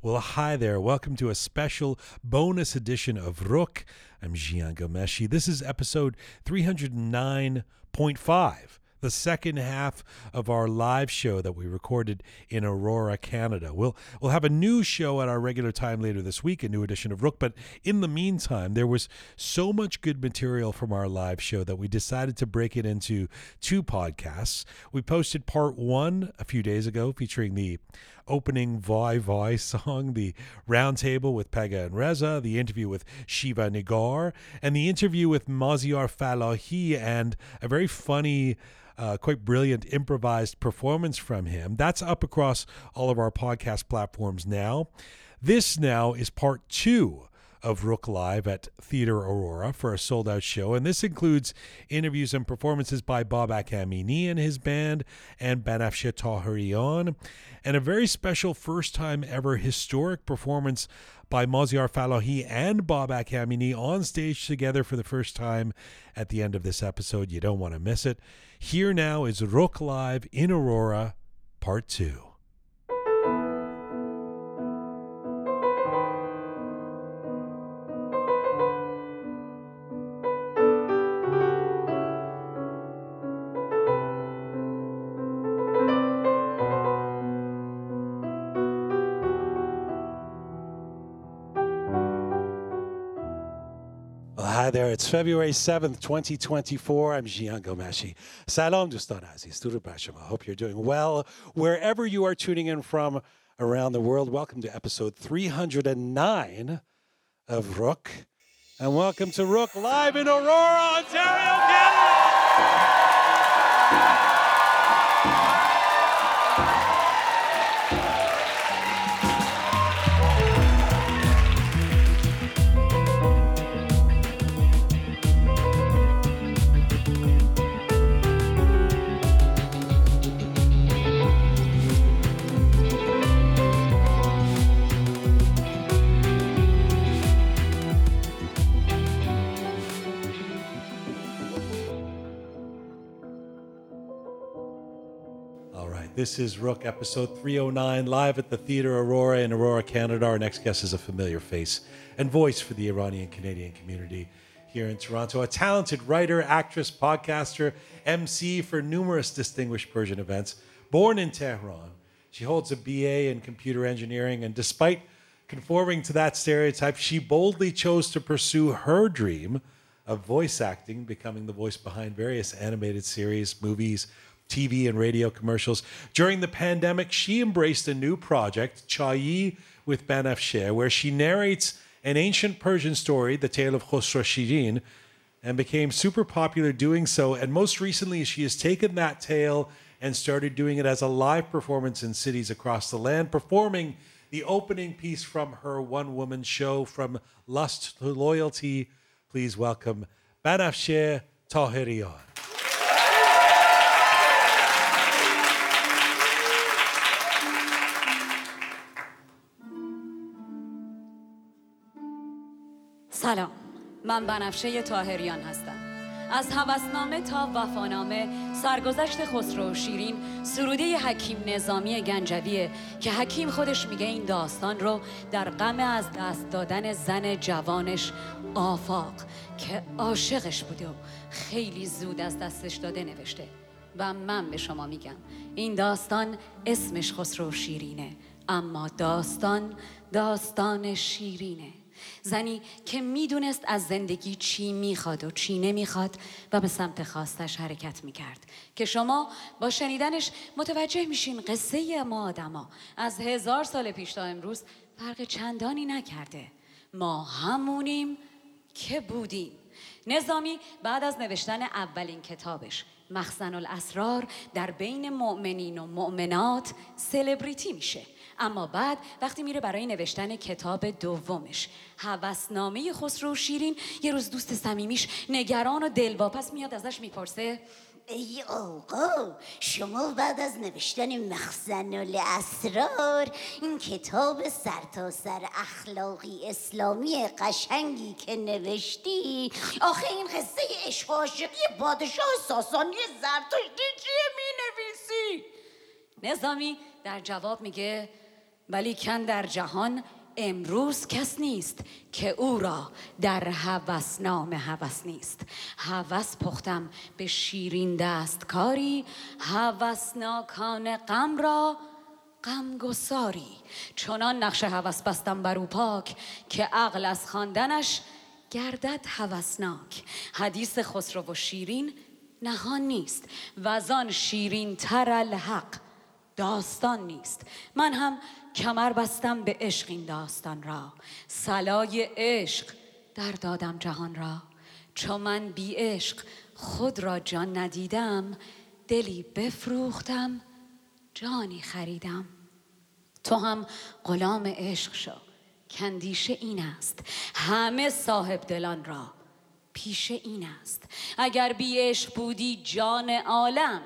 Well, hi there. Welcome to a special bonus edition of Roqe. I'm Jian Ghomeshi. This is episode 309.5 the second half of our live show that we recorded in Aurora, Canada. We'll we'll have a new show at our regular time later this week, a new edition of Roqe. But in the meantime, there was so much good material from our live show that we decided to break it into two podcasts. We posted part one a few days ago, featuring the opening Vai Vai song, the roundtable with Pega and Reza, the interview with Shiva Nigar, and the interview with Mazyar Fallahi, and a very funny uh, quite brilliant improvised performance from him. That's up across all of our podcast platforms now. This now is part two of Roqe Live at Theatre Aurora for a sold out show. And this includes interviews and performances by Babak Amini and his band and Banafsheh Taherian, and a very special first time ever historic performance by Mazyar Fallahi and Babak Amini on stage together for the first time at the end of this episode. You don't want to miss it. Here now is Roqe Live in Aurora, Part 2. There. It's February 7th, 2024. I'm Jian Ghomeshi. Salam Dustan Aziz. I hope you're doing well. Wherever you are tuning in from around the world, welcome to episode 309 of Roqe. And welcome to Roqe live in Aurora, Ontario, Canada. This is Roqe, episode 309, live at the Theatre Aurora in Aurora, Canada. Our next guest is a familiar face and voice for the Iranian Canadian community here in Toronto. A talented writer, actress, podcaster, MC for numerous distinguished Persian events. Born in Tehran, she holds a BA in computer engineering, and despite conforming to that stereotype, she boldly chose to pursue her dream of voice acting, becoming the voice behind various animated series, movies, TV and radio commercials. During the pandemic, she embraced a new project, Chayi with Banafsheh, where she narrates an ancient Persian story, the tale of Khosrow Shirin, and became super popular doing so. And most recently, she has taken that tale and started doing it as a live performance in cities across the land, performing the opening piece from her one woman show, From Lust to Loyalty. Please welcome Banafsheh Taherian. سلام. من بنفشه تاهریان هستم. از هوسنامه تا وفانامه سرگذشت خسرو شیرین سروده حکیم نظامی گنجویه که حکیم خودش میگه این داستان رو در غم از دست دادن زن جوانش آفاق که عاشقش بوده و خیلی زود از دستش داده نوشته. و من به شما میگم این داستان اسمش خسرو شیرینه اما داستان داستان شیرینه. زنی که می‌دونست از زندگی چی می‌خواد و چی نمی‌خواد و به سمت خواستش حرکت می‌کرد. که شما با شنیدنش متوجه میشین قصه ما آدما از هزار سال پیش تا امروز فرق چندانی نکرده. ما همونیم که بودیم. نظامی بعد از نوشتن اولین کتابش مخزن الاسرار در بین مؤمنین و مؤمنات سلبریتی میشه. اما بعد وقتی میره برای نوشتن کتاب دومش. هوسنامه خسرو شیرین یه روز دوست صمیمیش نگران و دلواپس میاد ازش می‌پرسه ای آقا شما بعد از نوشتن مخزن الاسرار این کتاب سرتاسر سر اخلاقی اسلامی قشنگی که نوشتی آخه این قصه عشق عاشقی پادشاه ساسانی زرتشتی چیه می نویسی؟ نظامی در جواب میگه ولی کن در جهان امروز کس نیست که او را در هوسنام هوس نیست. هوس پختم به شیرین دستکاری هوسناکان غم را غمگساری. چنان نقش هوس بستم بر او پاک که عقل از خواندنش گردد هوسناک. حدیث خسرو و شیرین نهان نیست و آن شیرین تر الحق داستان نیست. من هم کمر بستم به عشق این داستان را. سلای عشق در دادم جهان را. چون من بی عشق خود را جان ندیدم دلی بفروختم جانی خریدم. تو هم غلام عشق شو. کندیشه این است. همه صاحب دلان را. پیشه این است. اگر بی عشق بودی جان عالم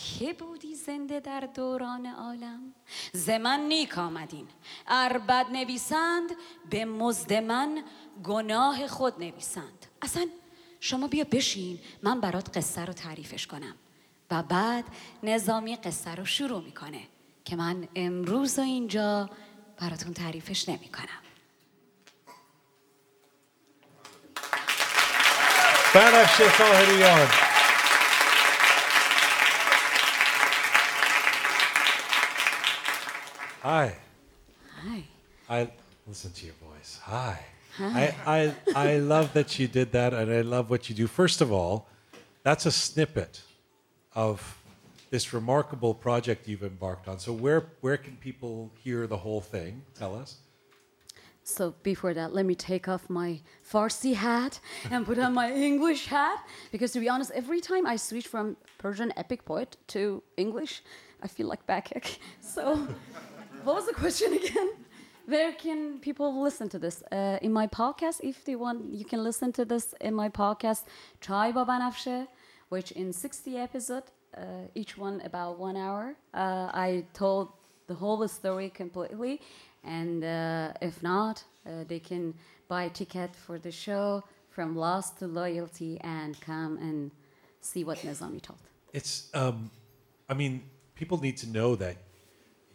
که بودی زنده در دوران عالم؟ زمن نیک آمدین. اربد نویسند به مزد من گناه خود نویسند. اصلا شما بیا بشین من برات قصه رو تعریفش کنم. و بعد نظامی قصه رو شروع می‌کنه که من امروز و اینجا براتون تعریفش نمی کنم بنفشه Hi. Hi. I listen to your voice. Hi. Hi. I, I I love that you did that and I love what you do. First of all, that's a snippet of this remarkable project you've embarked on. So where where can people hear the whole thing? Tell us. So before that, let me take off my Farsi hat and put on my English hat because to be honest, every time I switch from Persian epic poet to English, I feel like back. So, what was the question again? Where can people listen to this? Uh, in my podcast, if they want, you can listen to this in my podcast, Chai Babanafshe, which in 60 episodes, uh, each one about one hour, uh, I told the whole story completely. And uh, if not, uh, they can buy a ticket for the show from Lust to Loyalty and come and see what Nizami told. It's um I mean, people need to know that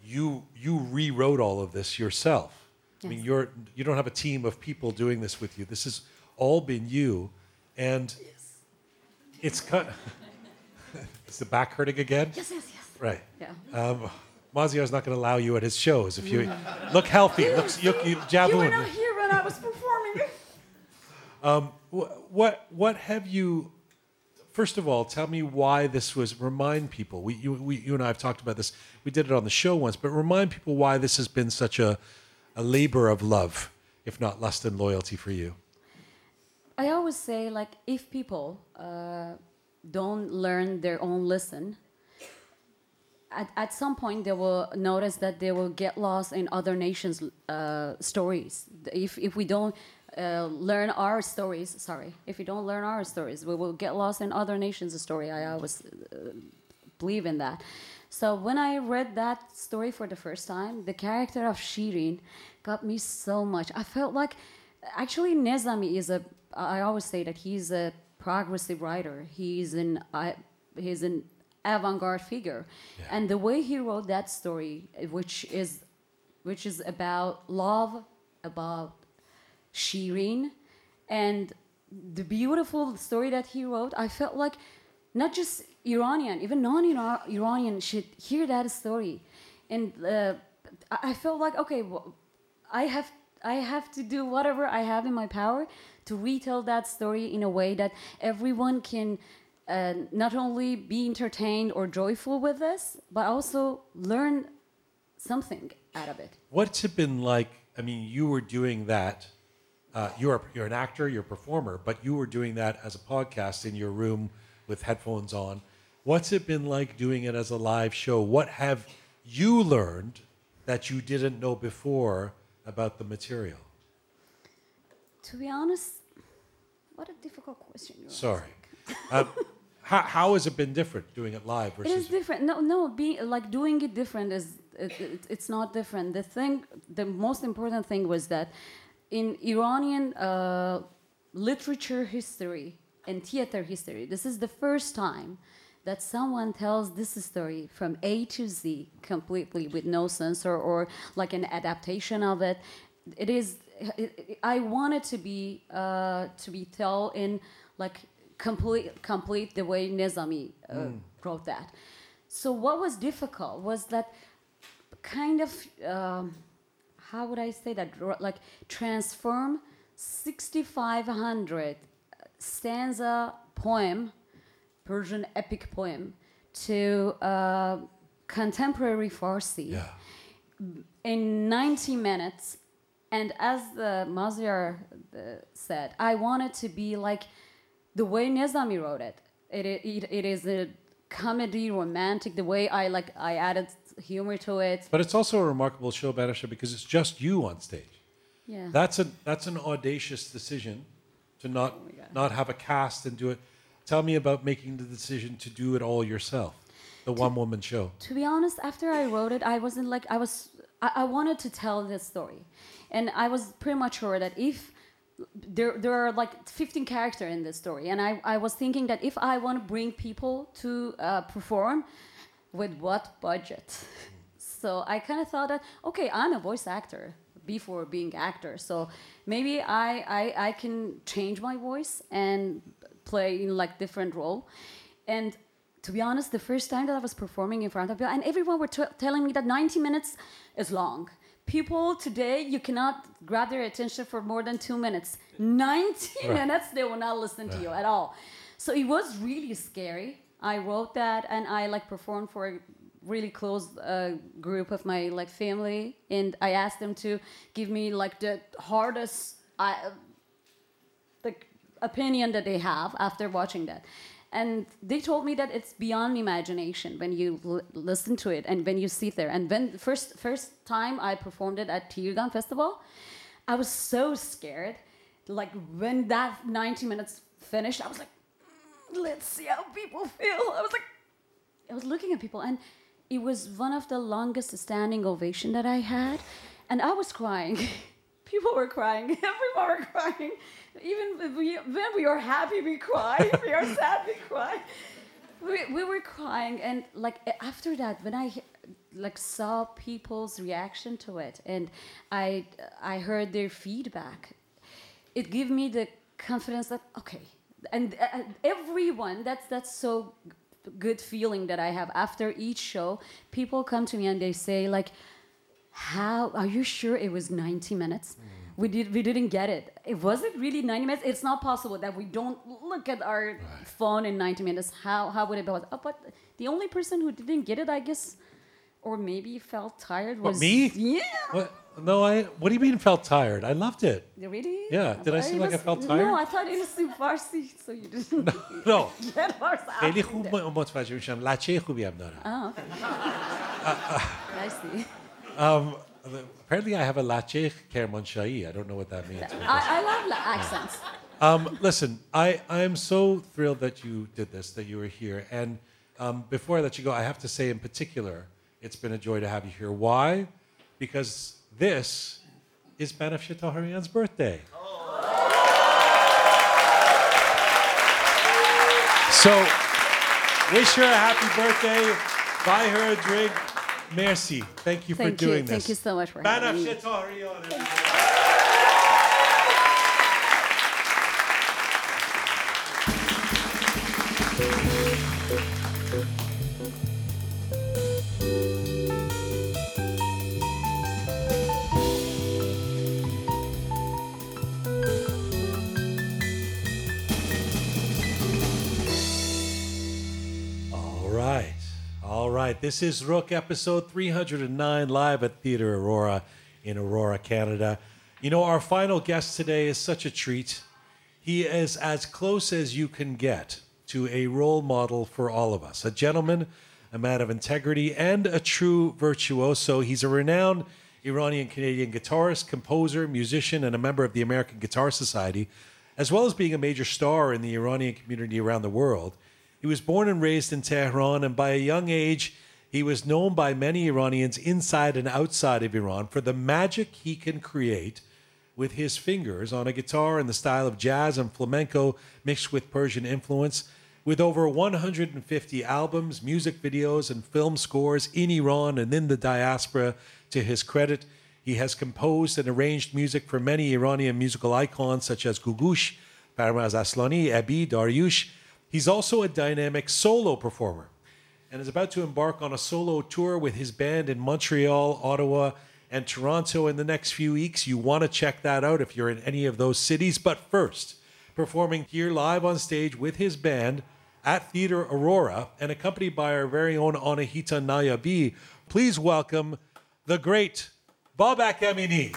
you you rewrote all of this yourself. I mean, you're you don't have a team of people doing this with you. This has all been you, and it's kind. is the back hurting again? Yes, yes, yes. Right. Yeah. Um, Mazyar's not going to allow you at his shows if you look healthy. Looks you, you You were not here when I was performing. Wh- What what have you? First of all, tell me why this was. Remind people. We you, we you and I have talked about this. We did it on the show once, but remind people why this has been such a a labor of love, if not lust and loyalty for you. I always say, like, if people uh, don't learn their own lesson, at, at some point they will notice that they will get lost in other nations' uh, stories. If, if we don't uh, learn our stories, sorry, if we don't learn our stories, we will get lost in other nations' story. I always uh, believe in that. So when I read that story for the first time, the character of Shirin got me so much. I felt like actually Nezami is a. I always say that he's a progressive writer. He's an I, he's an avant-garde figure, and the way he wrote that story, which is which is about love, about Shirin, and the beautiful story that he wrote, I felt like not just Iranian, even non-Iranian should hear that story, and uh, I felt like okay, well, I have I have to do whatever I have in my power to retell that story in a way that everyone can. Uh, not only be entertained or joyful with this, but also learn something out of it. What's it been like? I mean, you were doing that. Uh, you're you're an actor, you're a performer, but you were doing that as a podcast in your room with headphones on. What's it been like doing it as a live show? What have you learned that you didn't know before about the material? To be honest, what a difficult question you're Sorry. Um, how, how has it been different doing it live versus? It is different. No, no, be like doing it different is it, it, it's not different. The thing, the most important thing was that in Iranian uh, literature history and theater history, this is the first time that someone tells this story from A to Z completely with no censor or like an adaptation of it. It is. It, I want it to be uh, to be told in like complete complete the way Nizami uh, wrote that. So what was difficult was that kind of um, how would I say that like transform 6500 stanza poem Persian epic poem to uh, contemporary Farsi Yeah. in 90 minutes. And as the Mazyar uh, said, I wanted to be like the way Nizami wrote it. It, it, it is a comedy, romantic, the way I like I added humor to it. But it's also a remarkable show, Banafsheh, because it's just you on stage. Yeah. That's a that's an audacious decision to not Oh not have a cast and do it. Tell me about making the decision to do it all yourself, the one woman show. to be honest, after I wrote it, I wasn't like I was. I, I wanted to tell this story, and I was pretty much sure that if there there are like 15 characters in this story, and I I was thinking that if I want to bring people to uh, perform, with what budget? So I kind of thought that okay, I'm a voice actor before being actor, so maybe I I, I can change my voice and play in like different role, and to be honest, the first time that I was performing in front of people, and everyone were t- telling me that 90 minutes is long. People today, you cannot grab their attention for more than two minutes. 90 minutes, they will not listen to you at all. So it was really scary. I wrote that, and I like performed for a really close uh, group of my like family, and I asked them to give me like the hardest. I, opinion that they have after watching that. And they told me that it's beyond imagination when you listen to it and when you sit there. And when first first time I performed it at Tirgan Festival, I was so scared. Like when that 90 minutes finished, I was like, "Mm, let's see how people feel. I was like, I was looking at people, and it was one of the longest standing ovation that I had, and I was crying. people were crying. Everyone were crying. Even when we, are happy, we cry. We are sad, we cry. We, we were crying, and like after that, when I like saw people's reaction to it, and I I heard their feedback, it gave me the confidence that okay and uh, uh, everyone that's that's so good feeling that i have. After each show people come to me and they say like how are you sure it was 90 minutes? Mm. We did we didn't get it. It wasn't really 90 minutes. It's not possible that we don't look at our phone in 90 minutes. How how would it be? Oh, but the only person who didn't get it i guess or maybe felt tired What, was me? yeah. What? No, I. What do you mean felt tired? I loved it. Really? Yeah, did I seem like I was- felt tired? No, I thought it was in Farsi, so you didn't No. get Farsi. خیلی خوب متوجه میشم لچه خوبی هم دارم. Oh, okay. I see. Um, apparently, I have a lache Kermanshai. I don't know what that means. I, I love la- accents. Um, listen, I, I am so thrilled that you did this, that you were here. And um, before I let you go, I have to say in particular, it's been a joy to have you here. Why? Because this is Banafsheh Taherian's birthday. So, wish her a happy birthday. Buy her a drink. Merci. Thank you for Thank you. doing this. Thank you so much for having me. Taherian. Right. This is Roqe episode 309 live at Theatre Aurora in Aurora, Canada. You know, our final guest today is such a treat. He is as close as you can get to a role model for all of us. A gentleman, a man of integrity, and a true virtuoso. He's a renowned Iranian Canadian guitarist, composer, musician, and a member of the American Guitar Society, as well as being a major star in the Iranian community around the world. He was born and raised in Tehran, and by a young age, he was known by many Iranians inside and outside of Iran for the magic he can create with his fingers on a guitar in the style of jazz and flamenco mixed with Persian influence. With over 150 albums, music videos, and film scores in Iran and in the diaspora to his credit, he has composed and arranged music for many Iranian musical icons such as Googoosh, Faramarz Aslani, Ebi, Daryush. He's also a dynamic solo performer and is about to embark on a solo tour with his band in Montreal, Ottawa, and Toronto in the next few weeks. You want to check that out if you're in any of those cities. But first, performing here live on stage with his band at Theatre Aurora and accompanied by our very own Anahita Nayabi, please welcome the great Babak Amini.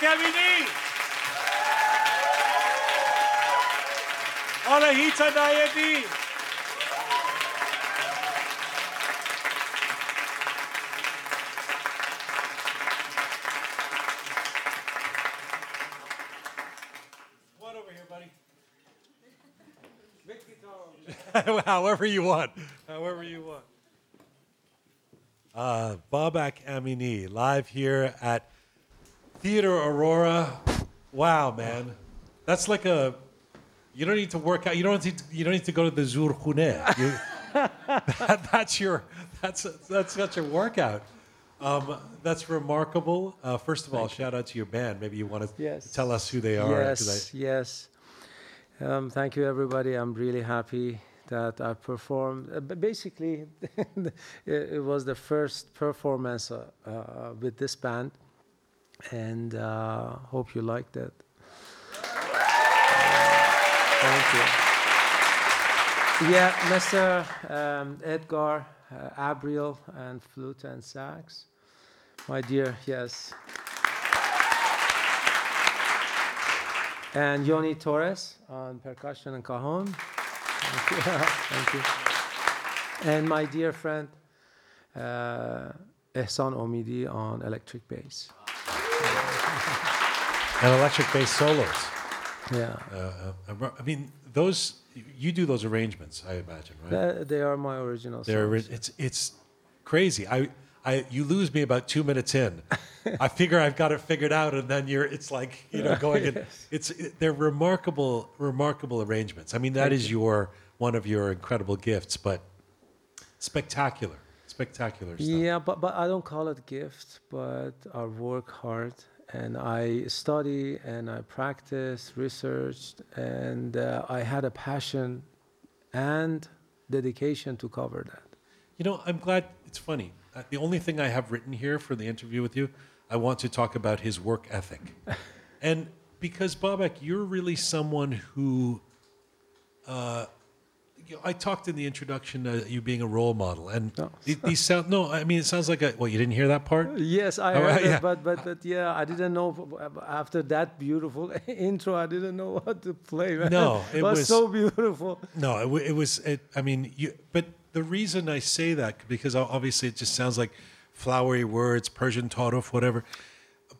Calvini. Anahita Nayabi. What over. However you want. However you want. Uh, Babak Amini, live here at Theater Aurora. Wow, man. That's like a. You don't need to work out. You don't need to, you don't need to go to the Zur Khune. You- that, that's your that's that's such a workout. Um, that's remarkable. Uh, first of all, shout out to your band. Maybe you want to Yes. tell us who they are. Yes, yes. Um, thank you, everybody. I'm really happy that I performed. Uh, basically, it, it was the first performance uh, uh, with this band, and uh, hope you like that. Thank you. Yeah, Mr. Um, Edgar uh, Abriel and flute and sax. My dear, yes. And Yoni Torres on percussion and cajon. Thank you. Thank you. And my dear friend uh, Ehsan Omidi on electric bass. And electric bass solos. Yeah. Uh, uh, I mean, those you do those arrangements, I imagine, right? Tha- they are my original They're, songs. it's it's crazy. I, I you lose me about two minutes in. I figure I've got it figured out, and then you're it's like you know going. in, Yes. it's it, they're remarkable, remarkable arrangements. I mean, that is your one of your incredible gifts, but spectacular, spectacular stuff. Yeah, but, but I don't call it gift, but I work hard and I study and I practice, researched, and uh, I had a passion and dedication to cover that. You know, I'm glad it's funny. Uh, the only thing I have written here for the interview with you, I want to talk about his work ethic. and because Babak, you're really someone who uh, you know, I talked in the introduction uh, you being a role model, and No. these, these sound. No, I mean it sounds like a. Well, you didn't hear that part. Yes, I Oh, heard yeah. it, but, but but yeah, I didn't know after that beautiful intro. I didn't know what to play. man. No, it was, was- so beautiful. No, it, it was. It, I mean, you. But the reason I say that because obviously it just sounds like flowery words, Persian taruf, whatever.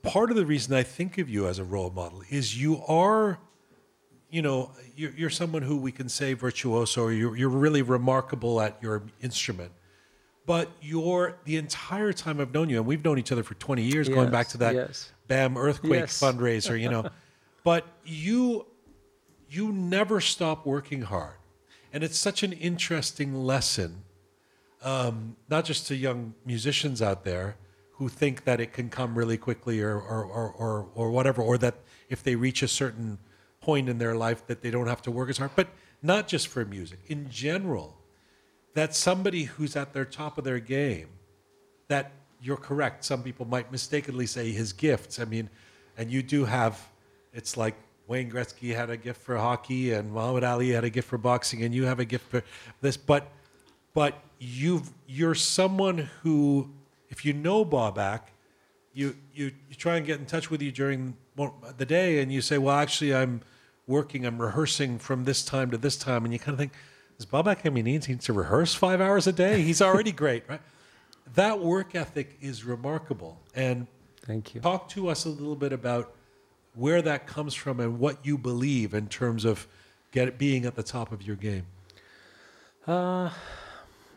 Part of the reason I think of you as a role model is you are, you know, you're, you're someone who we can say virtuoso, or you're, you're really remarkable at your instrument. But you're the entire time I've known you, and we've known each other for 20 years, going back to that yes. BAM earthquake Yes. fundraiser, you know. but you you never stop working hard. And it's such an interesting lesson, um, not just to young musicians out there who think that it can come really quickly or, or, or, or, or whatever, or that if they reach a certain point in their life that they don't have to work as hard, but not just for music. In general, that somebody who's at their top of their game, that you're correct. Some people might mistakenly say his gifts. I mean, and you do have, it's like Wayne Gretzky had a gift for hockey and Muhammad Ali had a gift for boxing and you have a gift for this. But, but you've, you're someone who, if you know Babak, you, you, you try and get in touch with you during the day and you say, well, actually, I'm working, I'm rehearsing from this time to this time. And you kind of think, does Babak I mean, needs to rehearse five hours a day? He's already great, right? That work ethic is remarkable. And Thank you. talk to us a little bit about where that comes from and what you believe in terms of get being at the top of your game. Uh,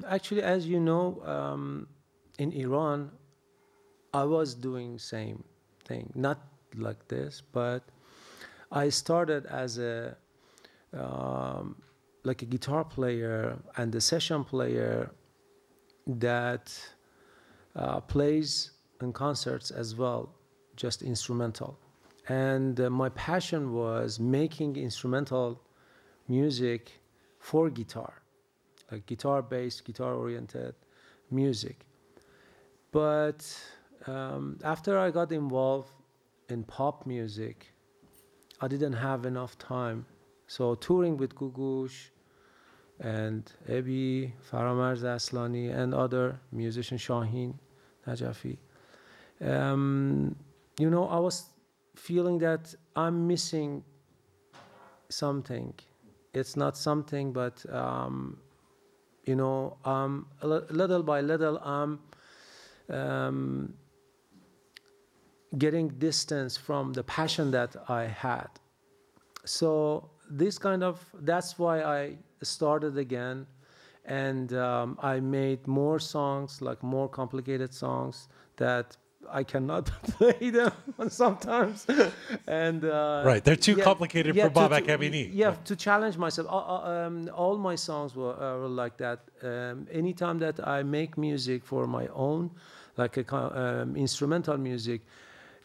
actually, as you know, um, in Iran, I was doing same thing, not like this, but I started as a um, like a guitar player and a session player that uh, plays in concerts as well, just instrumental. And uh, my passion was making instrumental music for guitar like guitar based, guitar oriented music. But um, after I got involved in pop music, I didn't have enough time. So touring with Googoosh and Ebi, Faramarz Aslani, and other musicians, Shaheen Najafi. Um, you know, I was feeling that I'm missing something. It's not something, but um, you know, um, little by little, I'm um, getting distance from the passion that I had. So this kind of that's why I started again, and um, I made more songs, like more complicated songs that I cannot play them sometimes, and uh, Right, they're too complicated for to- Babak to- Amini. Yeah, to challenge myself. Uh, uh, um, all my songs were, uh, were like that. Um, anytime that I make music for my own, like a um, instrumental music,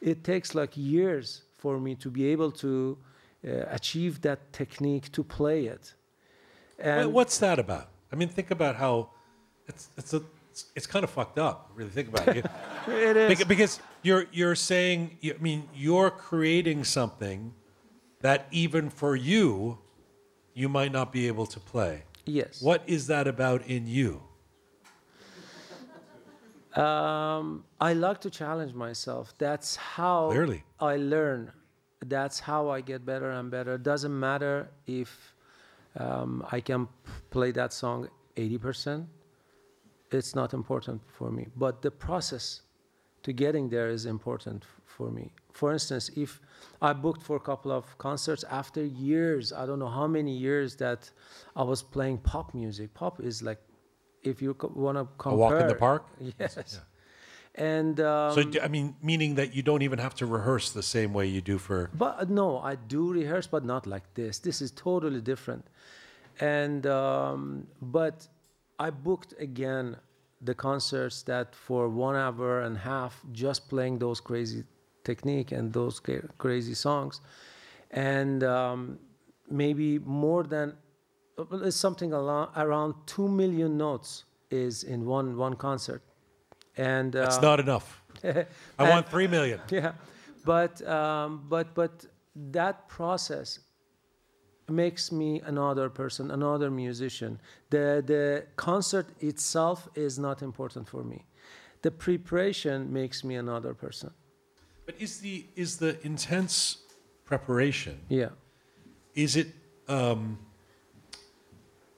it takes like years for me to be able to uh, achieve that technique to play it. Wait, What's that about? I mean, think about how it's it's a it's, it's kind of fucked up. Really think about it. You- it is. Because you're you're saying I mean you're creating something that even for you you might not be able to play. Yes. What is that about in you? Um, I like to challenge myself. That's how Clearly. I learn. That's how I get better and better. Doesn't matter if um, I can play that song 80%. It's not important for me. But the process to getting there is important for me. For instance, if I booked for a couple of concerts after years, I don't know how many years that I was playing pop music. Pop is like, if you want to come A walk in the park? Yes. And um, So I mean meaning that you don't even have to rehearse the same way you do for but no, I do rehearse, but not like this. This is totally different. And um, but I booked again the concerts that for one hour and a half just playing those crazy technique and those crazy songs, and um, maybe more than something around two million notes is in one one concert. And That's uh, not enough. I and- want 3 million. yeah but um, but but that process makes me another person another musician the the concert itself is not important for me the preparation makes me another person But is the is the intense preparation yeah is it um,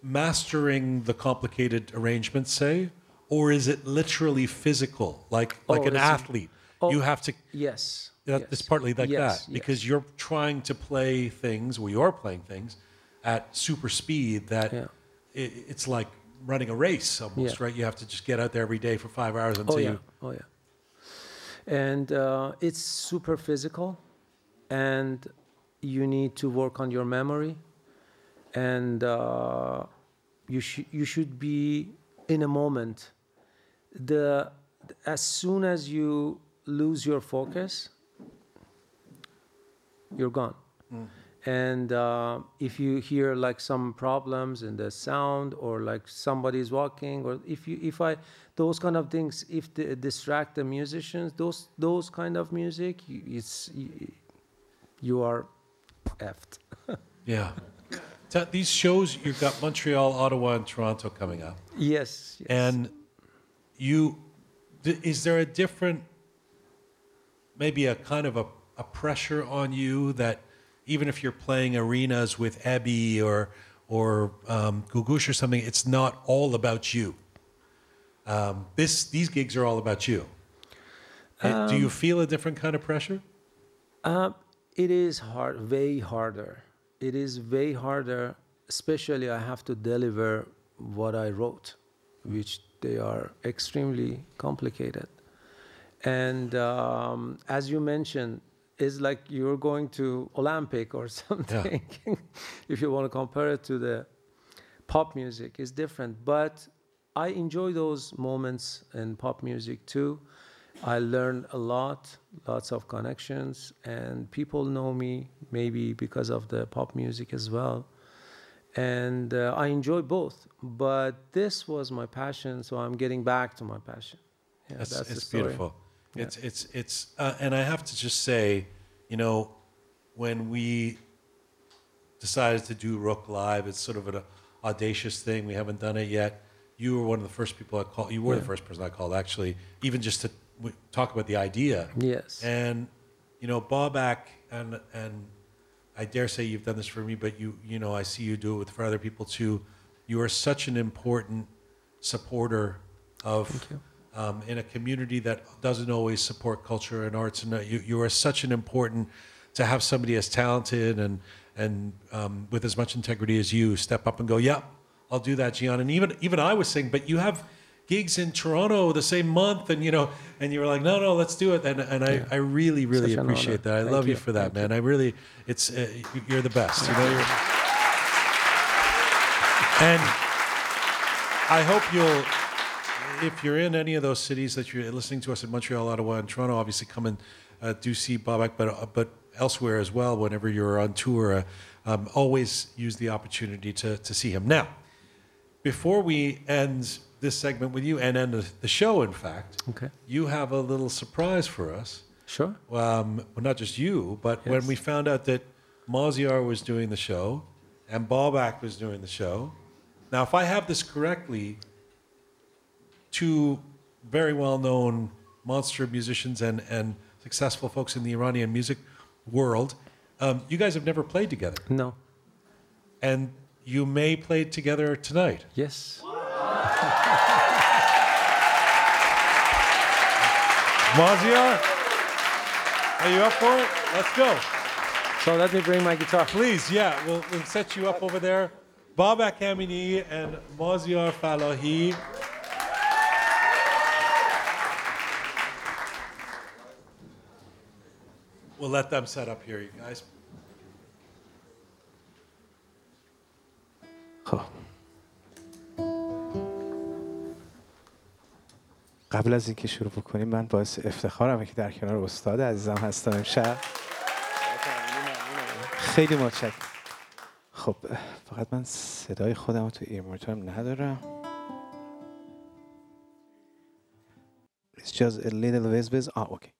mastering the complicated arrangements say or is it literally physical like like Oh, an athlete oh, you have to yes that, yes. it's partly like yes, that yes. because you're trying to play things well you're playing things at super speed that Yeah. i it's like running a race almost Yeah. right you have to just get out there every day for five hours until oh yeah you oh yeah and uh, it's super physical and you need to work on your memory and uh, you should you should be in a moment. The as soon as you lose your focus you're gone. And uh, if you hear like some problems in the sound or like somebody's walking or if you if i those kind of things if they distract the musicians those those kind of music you, it's you are effed. Yeah These shows you've got montreal ottawa and toronto coming up yes, yes. And you, th- is there a different, maybe a kind of a, a pressure on you that even if you're playing arenas with Ebi or or um, Googoosh or something, it's not all about you. Um, this these gigs are all about you. Uh, Do you feel a different kind of pressure? Um, it is hard, way harder. It is way harder, especially I have to deliver what I wrote, which they are extremely complicated. And um, as you mentioned, it's like you're going to Olympic or something. if you want to compare it to the pop music, it's different. But I enjoy those moments in pop music too. I learned a lot, lots of connections, and people know me maybe because of the pop music as well. And uh, I enjoy both, but this was my passion, so I'm getting back to my passion. Yeah, It's, that's the it's beautiful. It's it's it's uh, and I have to just say, you know, when we decided to do Roqe live, it's sort of an audacious thing. We haven't done it yet. You were one of the first people I called. You were the first person I called, actually, even just to w- talk about the idea. Yes. And you know, Babak, and and I dare say you've done this for me, but you you know, I see you do it with for other people too. You are such an important supporter of. Um, in a community that doesn't always support culture and arts, and uh, you, you are such an important to have somebody as talented and and um, with as much integrity as you step up and go, yeah, I'll do that, Jian. And even even I was saying, but you have gigs in Toronto the same month, and you know, and you were like, no, no, let's do it. And and I, I really really Such appreciate that. I Thank love you, you. for that, Thank man. I really, it's uh, you're the best. You know, you're, and I hope you'll. If you're in any of those cities that you're listening to us in Montreal, Ottawa, and Toronto, obviously come and uh, do see Babak, but uh, but elsewhere as well. Whenever you're on tour, uh, um, always use the opportunity to to see him. Now, before we end this segment with you and end the- show, in fact, Okay. you have a little surprise for us. Sure. Um, well, not just you, but when we found out that Mazyar was doing the show and Babak was doing the show. Now, if I have this correctly, two very well-known monster musicians and, and successful folks in the Iranian music world, um, you guys have never played together, No. and you may play together tonight. Yes. Mazyar, are you up for it? Let's go. So let me bring my guitar. Please, yeah, we'll, we'll set you up over there. Babak Amini and Mazyar Fallahi. We'll let them set up here, you guys. خب قبل از اینکه شروع بکنیم من باعث افتخارمه که در کنار استاد عزیزم هستم امشب خیلی متشکرم خب فقط من صدای خودم رو تو ایرمونیتورم ندارم It's just a little whiz whiz. Ah, okay.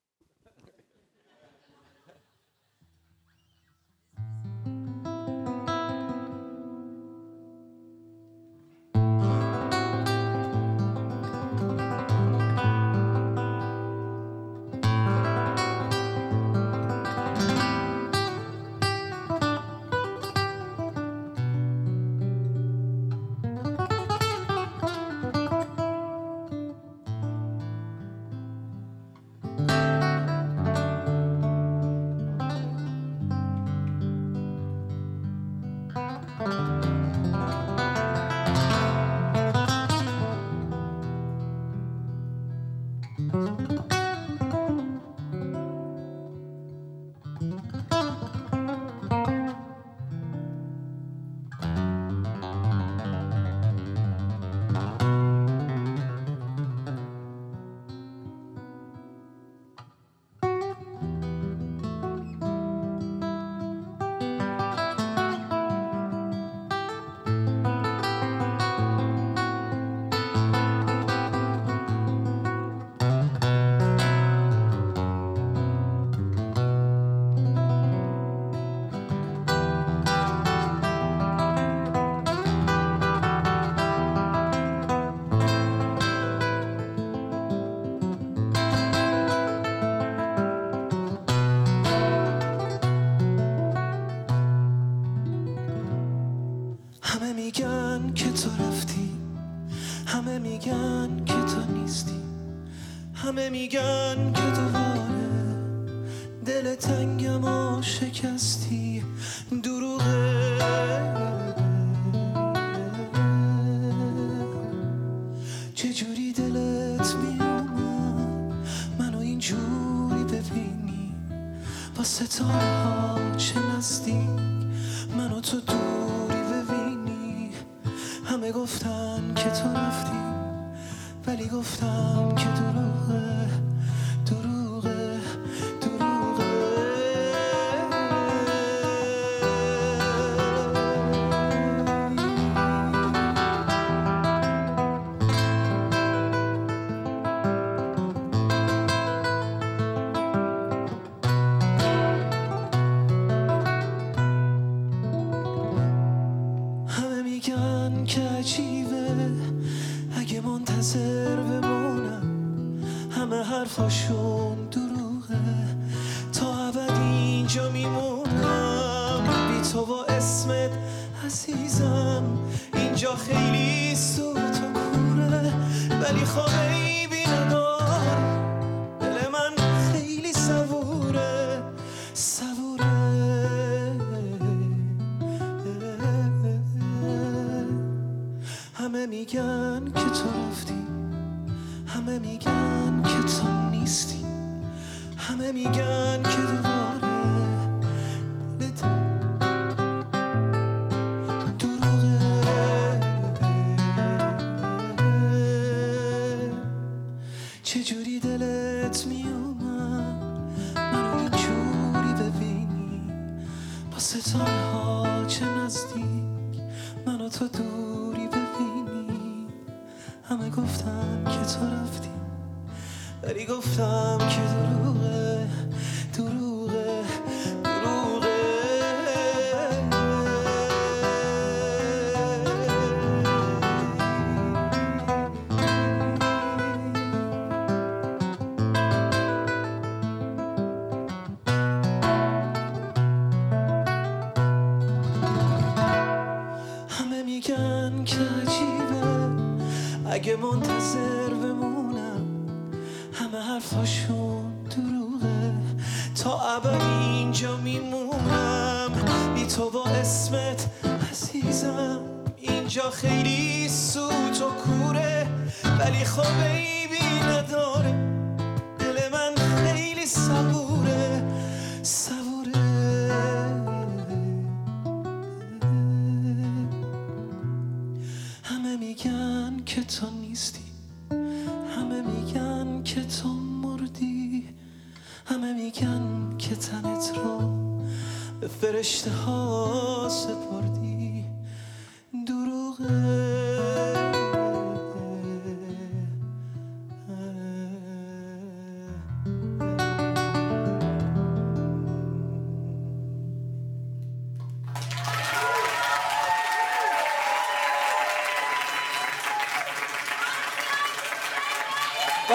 begun. for sure.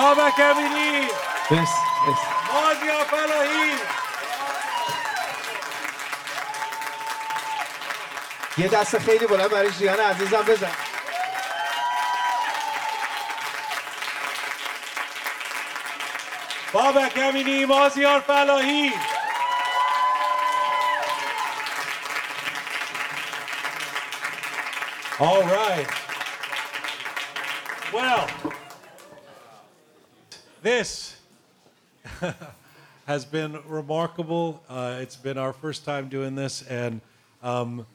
بابک امینی. مرسی مرسی. مازیار فلاحی. یه دست خیلی بلند برای جیان عزیزم بزن. بابک امینی مازیار فلاحی. All right. Well, this has been remarkable. Uh, it's been our first time doing this, and um,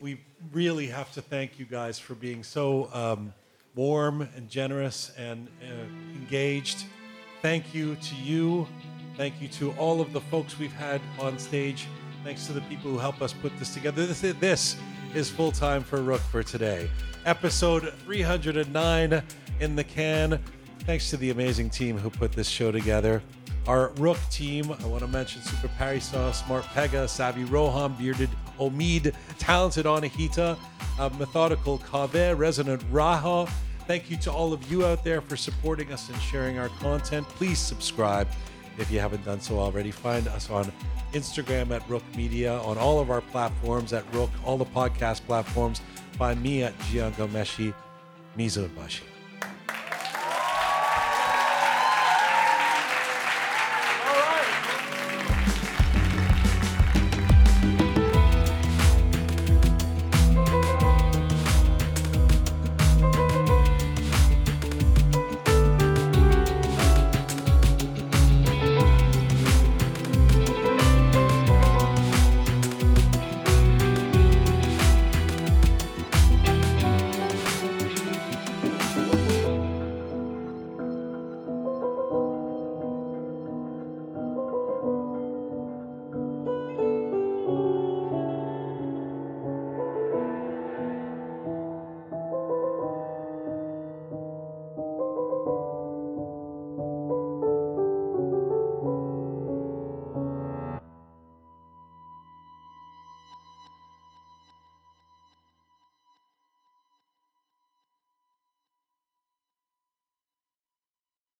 we really have to thank you guys for being so um, warm and generous and uh, engaged. Thank you to you. Thank you to all of the folks we've had on stage. Thanks to the people who help us put this together. This this is full time for Roqe for today. Episode 309 in the can. Thanks to the amazing team who put this show together. Our Roqe team, I want to mention Super Parisa, Smart Pega, Savvy Rohan, Bearded Omid, Talented Anahita, uh, Methodical Kave, Resonant Raha. Thank you to all of you out there for supporting us and sharing our content. Please subscribe if you haven't done so already. Find us on Instagram at Roqe Media, on all of our platforms at Roqe, all the podcast platforms. Find me at Jian Ghomeshi Mizubashi.